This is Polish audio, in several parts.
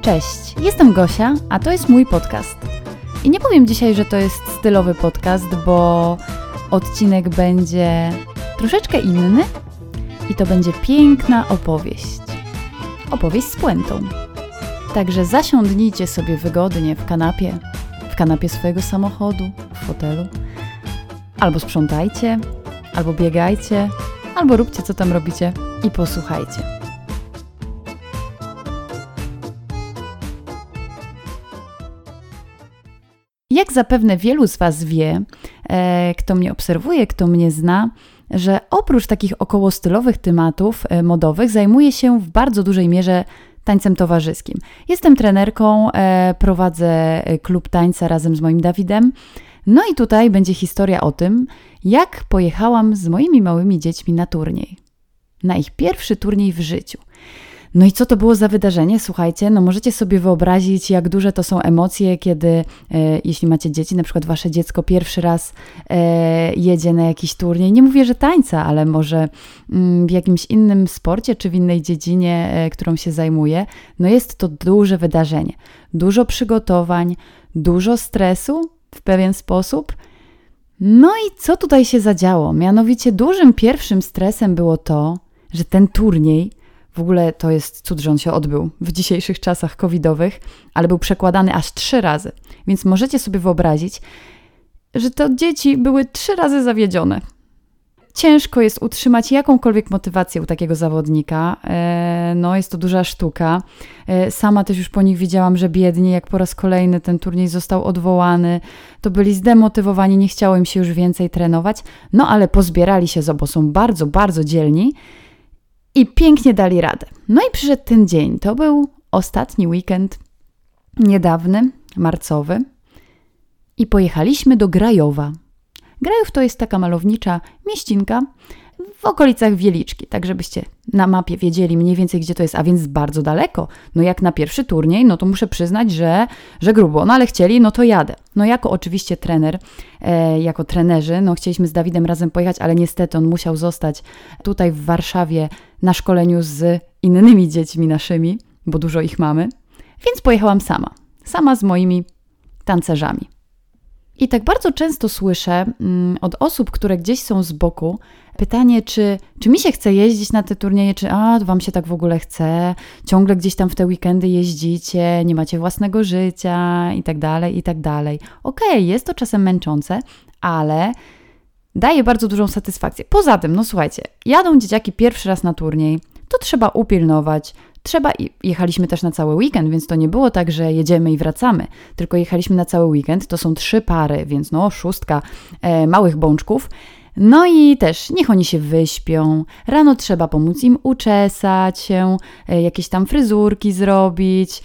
Cześć, jestem Gosia, a to jest mój podcast. I nie powiem dzisiaj, że to jest stylowy podcast, bo odcinek będzie troszeczkę inny i to będzie piękna opowieść. Opowieść z puentą. Także zasiądnijcie sobie wygodnie w kanapie, w kanapie swojego samochodu, w fotelu. Albo sprzątajcie, albo biegajcie, albo róbcie co tam robicie i posłuchajcie. Jak zapewne wielu z Was wie, e, kto mnie obserwuje, kto mnie zna, że oprócz takich około stylowych tematów e, modowych zajmuję się w bardzo dużej mierze tańcem towarzyskim. Jestem trenerką, e, prowadzę klub tańca razem z moim Dawidem. No i tutaj będzie historia o tym, jak pojechałam z moimi małymi dziećmi na turniej. Na ich pierwszy turniej w życiu. No i co to było za wydarzenie? Słuchajcie, no możecie sobie wyobrazić, jak duże to są emocje, kiedy, e, jeśli macie dzieci, na przykład wasze dziecko pierwszy raz e, jedzie na jakiś turniej. Nie mówię, że tańca, ale może mm, w jakimś innym sporcie czy w innej dziedzinie, e, którą się zajmuje. No jest to duże wydarzenie. Dużo przygotowań, dużo stresu w pewien sposób. No i co tutaj się zadziało? Mianowicie dużym pierwszym stresem było to, że ten turniej w ogóle to jest cud, że on się odbył w dzisiejszych czasach covidowych, ale był przekładany aż trzy razy. Więc możecie sobie wyobrazić, że to dzieci były trzy razy zawiedzione. Ciężko jest utrzymać jakąkolwiek motywację u takiego zawodnika. E, no, jest to duża sztuka. E, sama też już po nich widziałam, że biedni, jak po raz kolejny ten turniej został odwołany, to byli zdemotywowani, nie chciało im się już więcej trenować. No, ale pozbierali się, bo są bardzo, bardzo dzielni i pięknie dali radę. No i przyszedł ten dzień. To był ostatni weekend, niedawny, marcowy. I pojechaliśmy do Grajowa. Grajów to jest taka malownicza mieścinka w okolicach Wieliczki, tak żebyście na mapie wiedzieli mniej więcej, gdzie to jest, a więc bardzo daleko. No jak na pierwszy turniej, no to muszę przyznać, że, że grubo, no ale chcieli, no to jadę. No jako oczywiście trener, e, jako trenerzy, no chcieliśmy z Dawidem razem pojechać, ale niestety on musiał zostać tutaj w Warszawie na szkoleniu z innymi dziećmi naszymi, bo dużo ich mamy, więc pojechałam sama, sama z moimi tancerzami. I tak bardzo często słyszę mm, od osób, które gdzieś są z boku, pytanie, czy, czy mi się chce jeździć na te turnieje, czy a, wam się tak w ogóle chce, ciągle gdzieś tam w te weekendy jeździcie, nie macie własnego życia i tak dalej, i tak dalej. Okej, okay, jest to czasem męczące, ale daje bardzo dużą satysfakcję. Poza tym, no słuchajcie, jadą dzieciaki pierwszy raz na turniej, to trzeba upilnować, trzeba, jechaliśmy też na cały weekend, więc to nie było tak, że jedziemy i wracamy, tylko jechaliśmy na cały weekend, to są trzy pary, więc no szóstka e, małych bączków. No i też niech oni się wyśpią. Rano trzeba pomóc im uczesać się, e, jakieś tam fryzurki zrobić,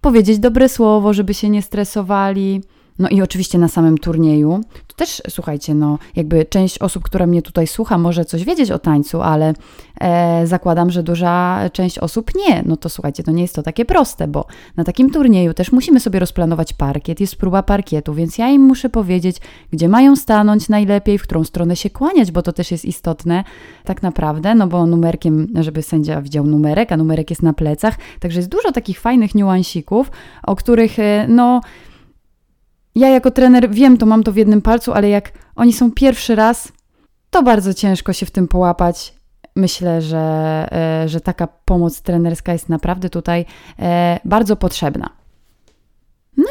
powiedzieć dobre słowo, żeby się nie stresowali. No i oczywiście na samym turnieju, to też słuchajcie, no jakby część osób, która mnie tutaj słucha, może coś wiedzieć o tańcu, ale e, zakładam, że duża część osób nie. No to słuchajcie, to nie jest to takie proste, bo na takim turnieju też musimy sobie rozplanować parkiet, jest próba parkietu, więc ja im muszę powiedzieć, gdzie mają stanąć najlepiej, w którą stronę się kłaniać, bo to też jest istotne. Tak naprawdę, no bo numerkiem, żeby sędzia widział numerek, a numerek jest na plecach, także jest dużo takich fajnych niuansików, o których e, no ja jako trener wiem, to mam to w jednym palcu, ale jak oni są pierwszy raz, to bardzo ciężko się w tym połapać. Myślę, że, e, że taka pomoc trenerska jest naprawdę tutaj e, bardzo potrzebna.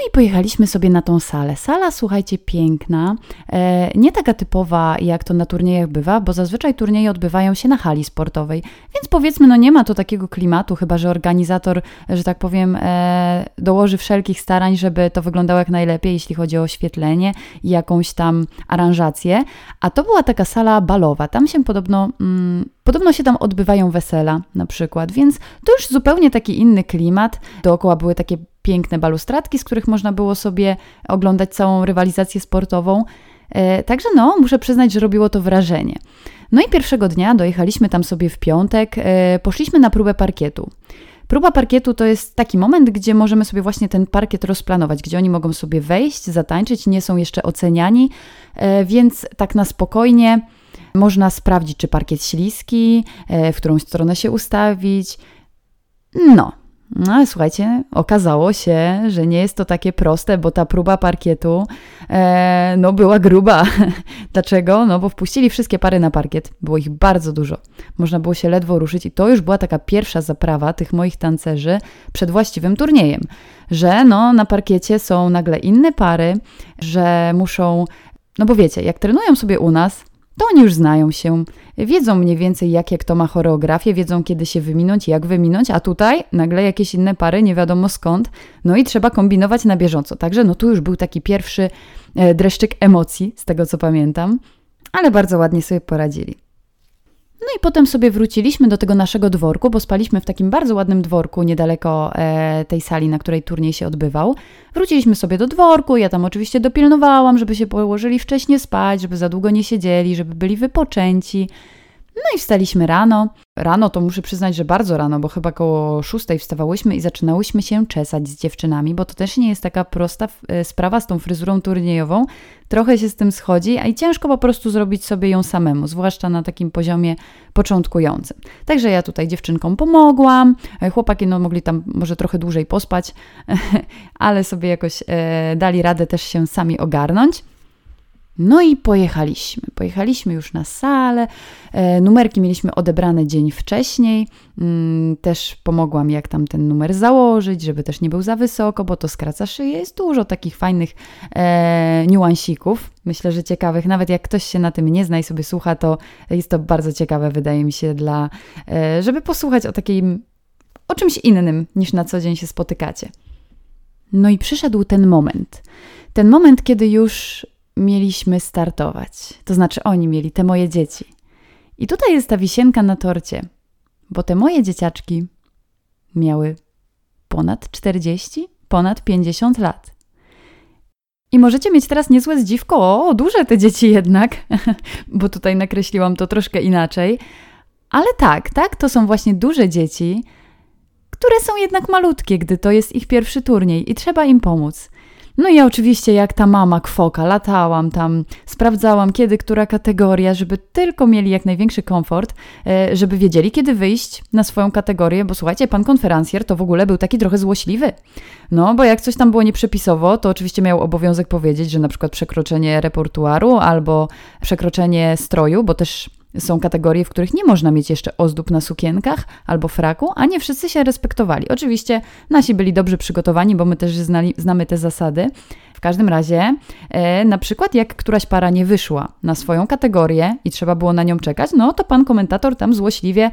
I pojechaliśmy sobie na tą salę. Sala, słuchajcie, piękna, e, nie taka typowa, jak to na turniejach bywa, bo zazwyczaj turnieje odbywają się na hali sportowej, więc powiedzmy, no nie ma to takiego klimatu, chyba że organizator, że tak powiem, e, dołoży wszelkich starań, żeby to wyglądało jak najlepiej, jeśli chodzi o oświetlenie i jakąś tam aranżację. A to była taka sala balowa. Tam się podobno. Mm, Podobno się tam odbywają wesela na przykład, więc to już zupełnie taki inny klimat. Dookoła były takie piękne balustradki, z których można było sobie oglądać całą rywalizację sportową. E, także no, muszę przyznać, że robiło to wrażenie. No i pierwszego dnia dojechaliśmy tam sobie w piątek, e, poszliśmy na próbę parkietu. Próba parkietu to jest taki moment, gdzie możemy sobie właśnie ten parkiet rozplanować, gdzie oni mogą sobie wejść, zatańczyć, nie są jeszcze oceniani, e, więc tak na spokojnie można sprawdzić, czy parkiet śliski, w którą stronę się ustawić. No, No ale słuchajcie, okazało się, że nie jest to takie proste, bo ta próba parkietu e, no była gruba. Dlaczego? No bo wpuścili wszystkie pary na parkiet. Było ich bardzo dużo. Można było się ledwo ruszyć i to już była taka pierwsza zaprawa tych moich tancerzy przed właściwym turniejem. Że no na parkiecie są nagle inne pary, że muszą... No bo wiecie, jak trenują sobie u nas, to oni już znają się, wiedzą mniej więcej, jakie kto ma choreografię, wiedzą, kiedy się wyminąć, jak wyminąć, a tutaj nagle jakieś inne pary, nie wiadomo skąd, no i trzeba kombinować na bieżąco. Także no tu już był taki pierwszy e, dreszczyk emocji, z tego co pamiętam, ale bardzo ładnie sobie poradzili. No i potem sobie wróciliśmy do tego naszego dworku, bo spaliśmy w takim bardzo ładnym dworku niedaleko e, tej sali, na której turniej się odbywał. Wróciliśmy sobie do dworku, ja tam oczywiście dopilnowałam, żeby się położyli wcześniej spać, żeby za długo nie siedzieli, żeby byli wypoczęci. No i wstaliśmy rano. Rano to muszę przyznać, że bardzo rano, bo chyba koło szóstej wstawałyśmy i zaczynałyśmy się czesać z dziewczynami, bo to też nie jest taka prosta e, sprawa z tą fryzurą turniejową. Trochę się z tym schodzi, a i ciężko po prostu zrobić sobie ją samemu, zwłaszcza na takim poziomie początkującym. Także ja tutaj dziewczynkom pomogłam. E, chłopaki no, mogli tam może trochę dłużej pospać, ale sobie jakoś e, dali radę też się sami ogarnąć. No i pojechaliśmy. Pojechaliśmy już na salę. E, numerki mieliśmy odebrane dzień wcześniej. Mm, też pomogłam, jak tam ten numer założyć, żeby też nie był za wysoko, bo to skraca szyję. Jest dużo takich fajnych e, niuansików. Myślę, że ciekawych. Nawet jak ktoś się na tym nie zna i sobie słucha, to jest to bardzo ciekawe, wydaje mi się, dla, e, żeby posłuchać o takim, o czymś innym niż na co dzień się spotykacie. No i przyszedł ten moment. Ten moment, kiedy już mieliśmy startować. To znaczy oni mieli, te moje dzieci. I tutaj jest ta wisienka na torcie, bo te moje dzieciaczki miały ponad 40, ponad 50 lat. I możecie mieć teraz niezłe zdziwko, o, duże te dzieci jednak, bo tutaj nakreśliłam to troszkę inaczej. Ale tak, tak, to są właśnie duże dzieci, które są jednak malutkie, gdy to jest ich pierwszy turniej i trzeba im pomóc. No i oczywiście jak ta mama kwoka latałam tam, sprawdzałam kiedy, która kategoria, żeby tylko mieli jak największy komfort, e, żeby wiedzieli kiedy wyjść na swoją kategorię, bo słuchajcie, pan konferencjer to w ogóle był taki trochę złośliwy. No, bo jak coś tam było nieprzepisowo, to oczywiście miał obowiązek powiedzieć, że na przykład przekroczenie repertuaru albo przekroczenie stroju, bo też są kategorie, w których nie można mieć jeszcze ozdób na sukienkach albo fraku, a nie wszyscy się respektowali. Oczywiście nasi byli dobrze przygotowani, bo my też znali, znamy te zasady. W każdym razie, e, na przykład jak któraś para nie wyszła na swoją kategorię i trzeba było na nią czekać, no to pan komentator tam złośliwie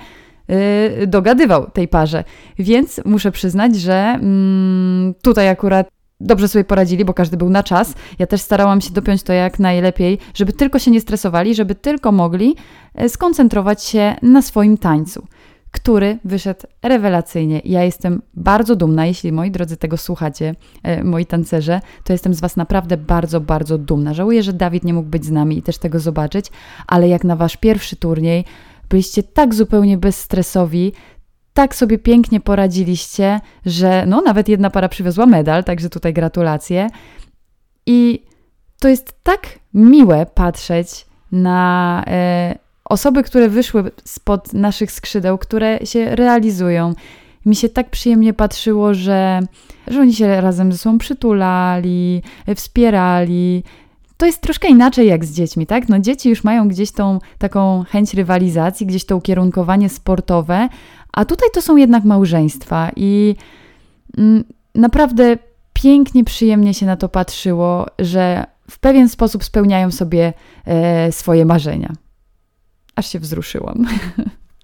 e, dogadywał tej parze. Więc muszę przyznać, że mm, tutaj akurat dobrze sobie poradzili, bo każdy był na czas. Ja też starałam się dopiąć to jak najlepiej, żeby tylko się nie stresowali, żeby tylko mogli e, skoncentrować się na swoim tańcu, który wyszedł rewelacyjnie. Ja jestem bardzo dumna, jeśli moi drodzy tego słuchacie, e, moi tancerze, to jestem z Was naprawdę bardzo, bardzo dumna. Żałuję, że Dawid nie mógł być z nami i też tego zobaczyć, ale jak na Wasz pierwszy turniej byliście tak zupełnie bezstresowi, tak sobie pięknie poradziliście, że no nawet jedna para przywiozła medal, także tutaj gratulacje. I to jest tak miłe patrzeć na e, osoby, które wyszły spod naszych skrzydeł, które się realizują. Mi się tak przyjemnie patrzyło, że, że oni się razem ze sobą przytulali, wspierali. To jest troszkę inaczej jak z dziećmi, tak? No dzieci już mają gdzieś tą taką chęć rywalizacji, gdzieś to ukierunkowanie sportowe, a tutaj to są jednak małżeństwa i mm, naprawdę pięknie, przyjemnie się na to patrzyło, że w pewien sposób spełniają sobie e, swoje marzenia. Aż się wzruszyłam.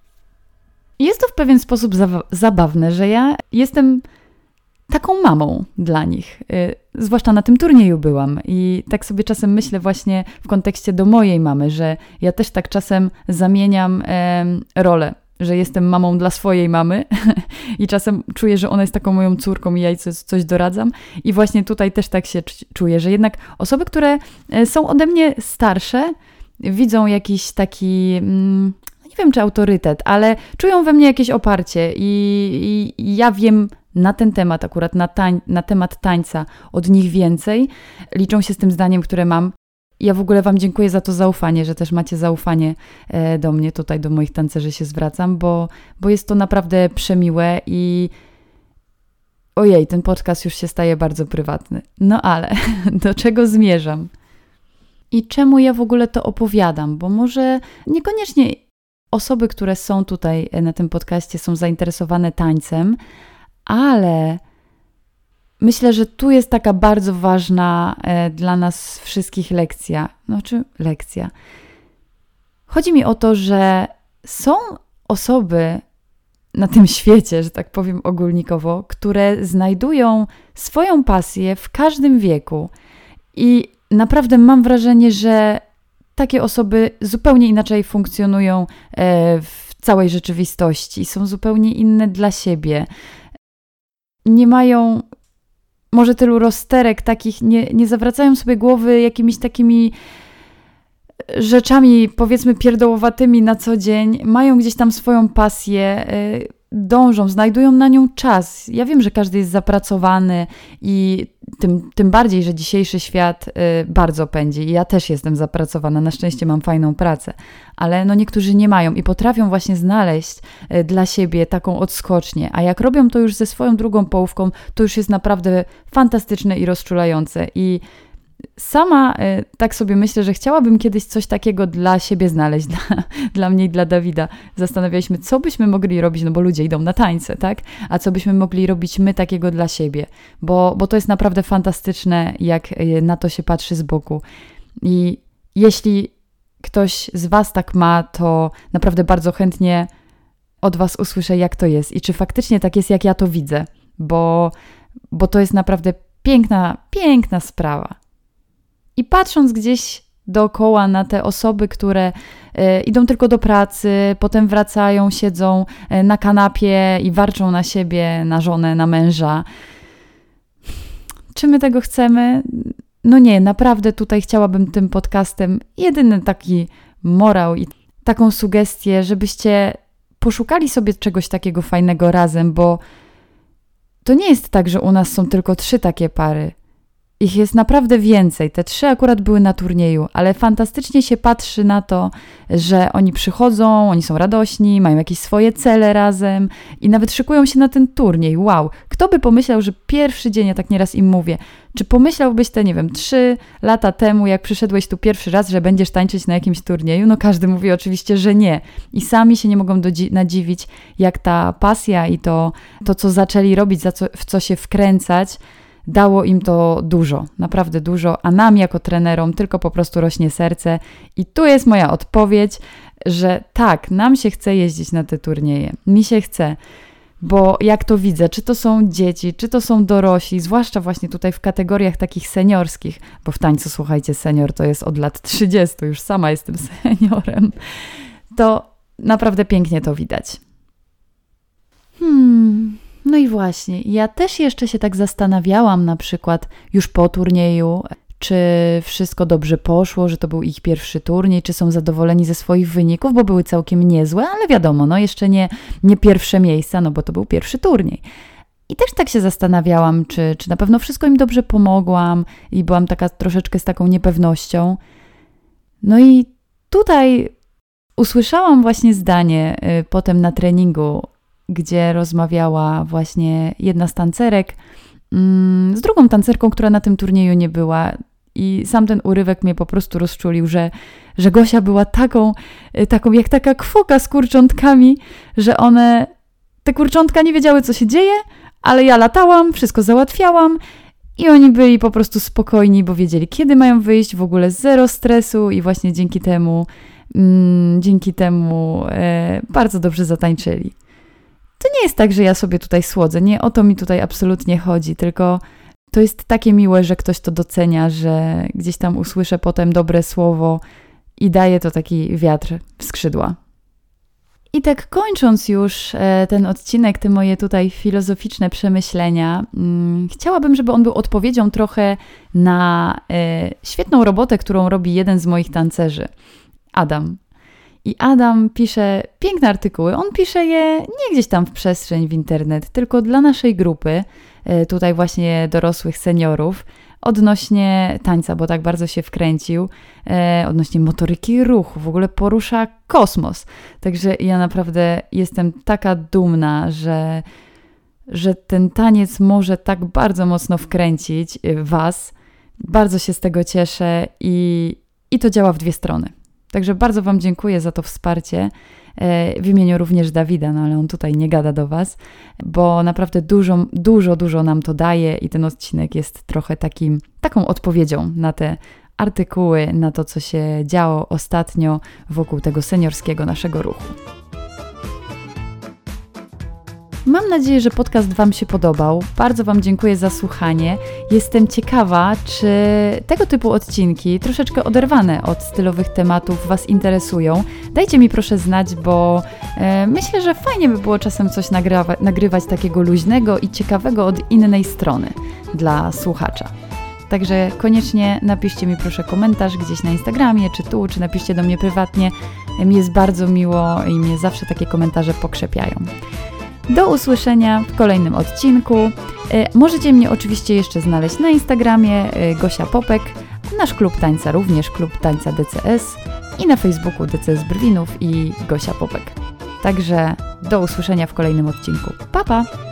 Jest to w pewien sposób zabawne, że ja jestem taką mamą dla nich. E, zwłaszcza na tym turnieju byłam i tak sobie czasem myślę właśnie w kontekście do mojej mamy, że ja też tak czasem zamieniam rolę że jestem mamą dla swojej mamy i czasem czuję, że ona jest taką moją córką i ja jej coś, doradzam. I właśnie tutaj też tak się czuję, że jednak osoby, które e, są ode mnie starsze, widzą jakiś taki. Mm, nie wiem, czy autorytet, ale czują we mnie jakieś oparcie, i, i ja wiem na ten temat, akurat na, tań, na temat tańca od nich więcej. Liczą się z tym zdaniem, które mam ja w ogóle Wam dziękuję za to zaufanie, że też macie zaufanie e, do mnie, tutaj do moich tancerzy się zwracam, bo, bo jest to naprawdę przemiłe i, Ojej, ten podcast już się staje bardzo prywatny. No ale do czego zmierzam? I czemu ja w ogóle to opowiadam? Bo może niekoniecznie osoby, które są tutaj na tym podcaście, są zainteresowane tańcem, ale myślę, że tu jest taka bardzo ważna e, dla nas wszystkich lekcja. Znaczy, lekcja. Chodzi mi o to, że są osoby na tym świecie, że tak powiem ogólnikowo, które znajdują swoją pasję w każdym wieku. I naprawdę mam wrażenie, że takie osoby zupełnie inaczej funkcjonują e, w całej rzeczywistości, są zupełnie inne dla siebie. Nie mają może tylu rozterek takich, nie, nie zawracają sobie głowy jakimiś takimi rzeczami, powiedzmy, pierdołowatymi na co dzień, mają gdzieś tam swoją pasję, y, dążą, znajdują na nią czas. Ja wiem, że każdy jest zapracowany i tym, tym bardziej, że dzisiejszy świat y, bardzo pędzi. Ja też jestem zapracowana, na szczęście mam fajną pracę, ale no niektórzy nie mają i potrafią właśnie znaleźć y, dla siebie taką odskocznię. A jak robią to już ze swoją drugą połówką, to już jest naprawdę fantastyczne i rozczulające. I Sama y, tak sobie myślę, że chciałabym kiedyś coś takiego dla siebie znaleźć, dla, dla mnie i dla Dawida. Zastanawialiśmy, co byśmy mogli robić, no bo ludzie idą na tańce, tak? A co byśmy mogli robić my takiego dla siebie, bo, bo to jest naprawdę fantastyczne, jak y, na to się patrzy z boku. I jeśli ktoś z Was tak ma, to naprawdę bardzo chętnie od Was usłyszę, jak to jest i czy faktycznie tak jest, jak ja to widzę, bo, bo to jest naprawdę piękna, piękna sprawa. I patrząc gdzieś dookoła na te osoby, które e, idą tylko do pracy, potem wracają, siedzą e, na kanapie i warczą na siebie, na żonę, na męża. Czy my tego chcemy? No nie, naprawdę tutaj chciałabym tym podcastem jedyny taki morał i taką sugestię, żebyście poszukali sobie czegoś takiego fajnego razem, bo to nie jest tak, że u nas są tylko trzy takie pary. Ich jest naprawdę więcej. Te trzy akurat były na turnieju, ale fantastycznie się patrzy na to, że oni przychodzą, oni są radośni, mają jakieś swoje cele razem i nawet szykują się na ten turniej. Wow! Kto by pomyślał, że pierwszy dzień, ja tak nieraz im mówię, czy pomyślałbyś te, nie wiem, trzy lata temu, jak przyszedłeś tu pierwszy raz, że będziesz tańczyć na jakimś turnieju? No każdy mówi oczywiście, że nie. I sami się nie mogą nadziwić, jak ta pasja i to, to co zaczęli robić, za co, w co się wkręcać, dało im to dużo, naprawdę dużo, a nam jako trenerom tylko po prostu rośnie serce. I tu jest moja odpowiedź, że tak, nam się chce jeździć na te turnieje. Mi się chce. Bo jak to widzę, czy to są dzieci, czy to są dorośli, zwłaszcza właśnie tutaj w kategoriach takich seniorskich, bo w tańcu, słuchajcie, senior to jest od lat 30, już sama jestem seniorem, to naprawdę pięknie to widać. Hmm. No i właśnie, ja też jeszcze się tak zastanawiałam, na przykład już po turnieju, czy wszystko dobrze poszło, że to był ich pierwszy turniej, czy są zadowoleni ze swoich wyników, bo były całkiem niezłe, ale wiadomo, no jeszcze nie, nie pierwsze miejsca, no bo to był pierwszy turniej. I też tak się zastanawiałam, czy, czy na pewno wszystko im dobrze pomogłam i byłam taka troszeczkę z taką niepewnością. No i tutaj usłyszałam właśnie zdanie y, potem na treningu gdzie rozmawiała właśnie jedna z tancerek mm, z drugą tancerką, która na tym turnieju nie była. I sam ten urywek mnie po prostu rozczulił, że, że Gosia była taką, y, taką jak taka kwoka z kurczątkami, że one, te kurczątka nie wiedziały, co się dzieje, ale ja latałam, wszystko załatwiałam i oni byli po prostu spokojni, bo wiedzieli, kiedy mają wyjść, w ogóle zero stresu i właśnie dzięki temu, mm, dzięki temu e, bardzo dobrze zatańczyli to nie jest tak, że ja sobie tutaj słodzę. Nie o to mi tutaj absolutnie chodzi, tylko to jest takie miłe, że ktoś to docenia, że gdzieś tam usłyszę potem dobre słowo i daje to taki wiatr w skrzydła. I tak kończąc już e, ten odcinek, te moje tutaj filozoficzne przemyślenia, mm, chciałabym, żeby on był odpowiedzią trochę na e, świetną robotę, którą robi jeden z moich tancerzy, Adam. I Adam pisze piękne artykuły. On pisze je nie gdzieś tam w przestrzeń w internet, tylko dla naszej grupy, e, tutaj właśnie dorosłych seniorów, odnośnie tańca, bo tak bardzo się wkręcił, e, odnośnie motoryki ruchu, w ogóle porusza kosmos. Także ja naprawdę jestem taka dumna, że że ten taniec może tak bardzo mocno wkręcić y, Was. Bardzo się z tego cieszę i, i to działa w dwie strony. Także bardzo Wam dziękuję za to wsparcie e, w imieniu również Dawida, no ale on tutaj nie gada do Was, bo naprawdę dużo, dużo, dużo nam to daje i ten odcinek jest trochę takim, taką odpowiedzią na te artykuły, na to, co się działo ostatnio wokół tego seniorskiego naszego ruchu. Mam nadzieję, że podcast Wam się podobał. Bardzo Wam dziękuję za słuchanie. Jestem ciekawa, czy tego typu odcinki, troszeczkę oderwane od stylowych tematów, Was interesują. Dajcie mi proszę znać, bo e, myślę, że fajnie by było czasem coś nagrywa, nagrywać takiego luźnego i ciekawego od innej strony dla słuchacza. Także koniecznie napiszcie mi proszę komentarz gdzieś na Instagramie, czy tu, czy napiszcie do mnie prywatnie. Mi jest bardzo miło i mnie zawsze takie komentarze pokrzepiają. Do usłyszenia w kolejnym odcinku. E, możecie mnie oczywiście jeszcze znaleźć na Instagramie e, Gosia Popek, nasz klub tańca również, klub tańca DCS i na Facebooku DCS Brwinów i Gosia Popek. Także do usłyszenia w kolejnym odcinku. Pa pa!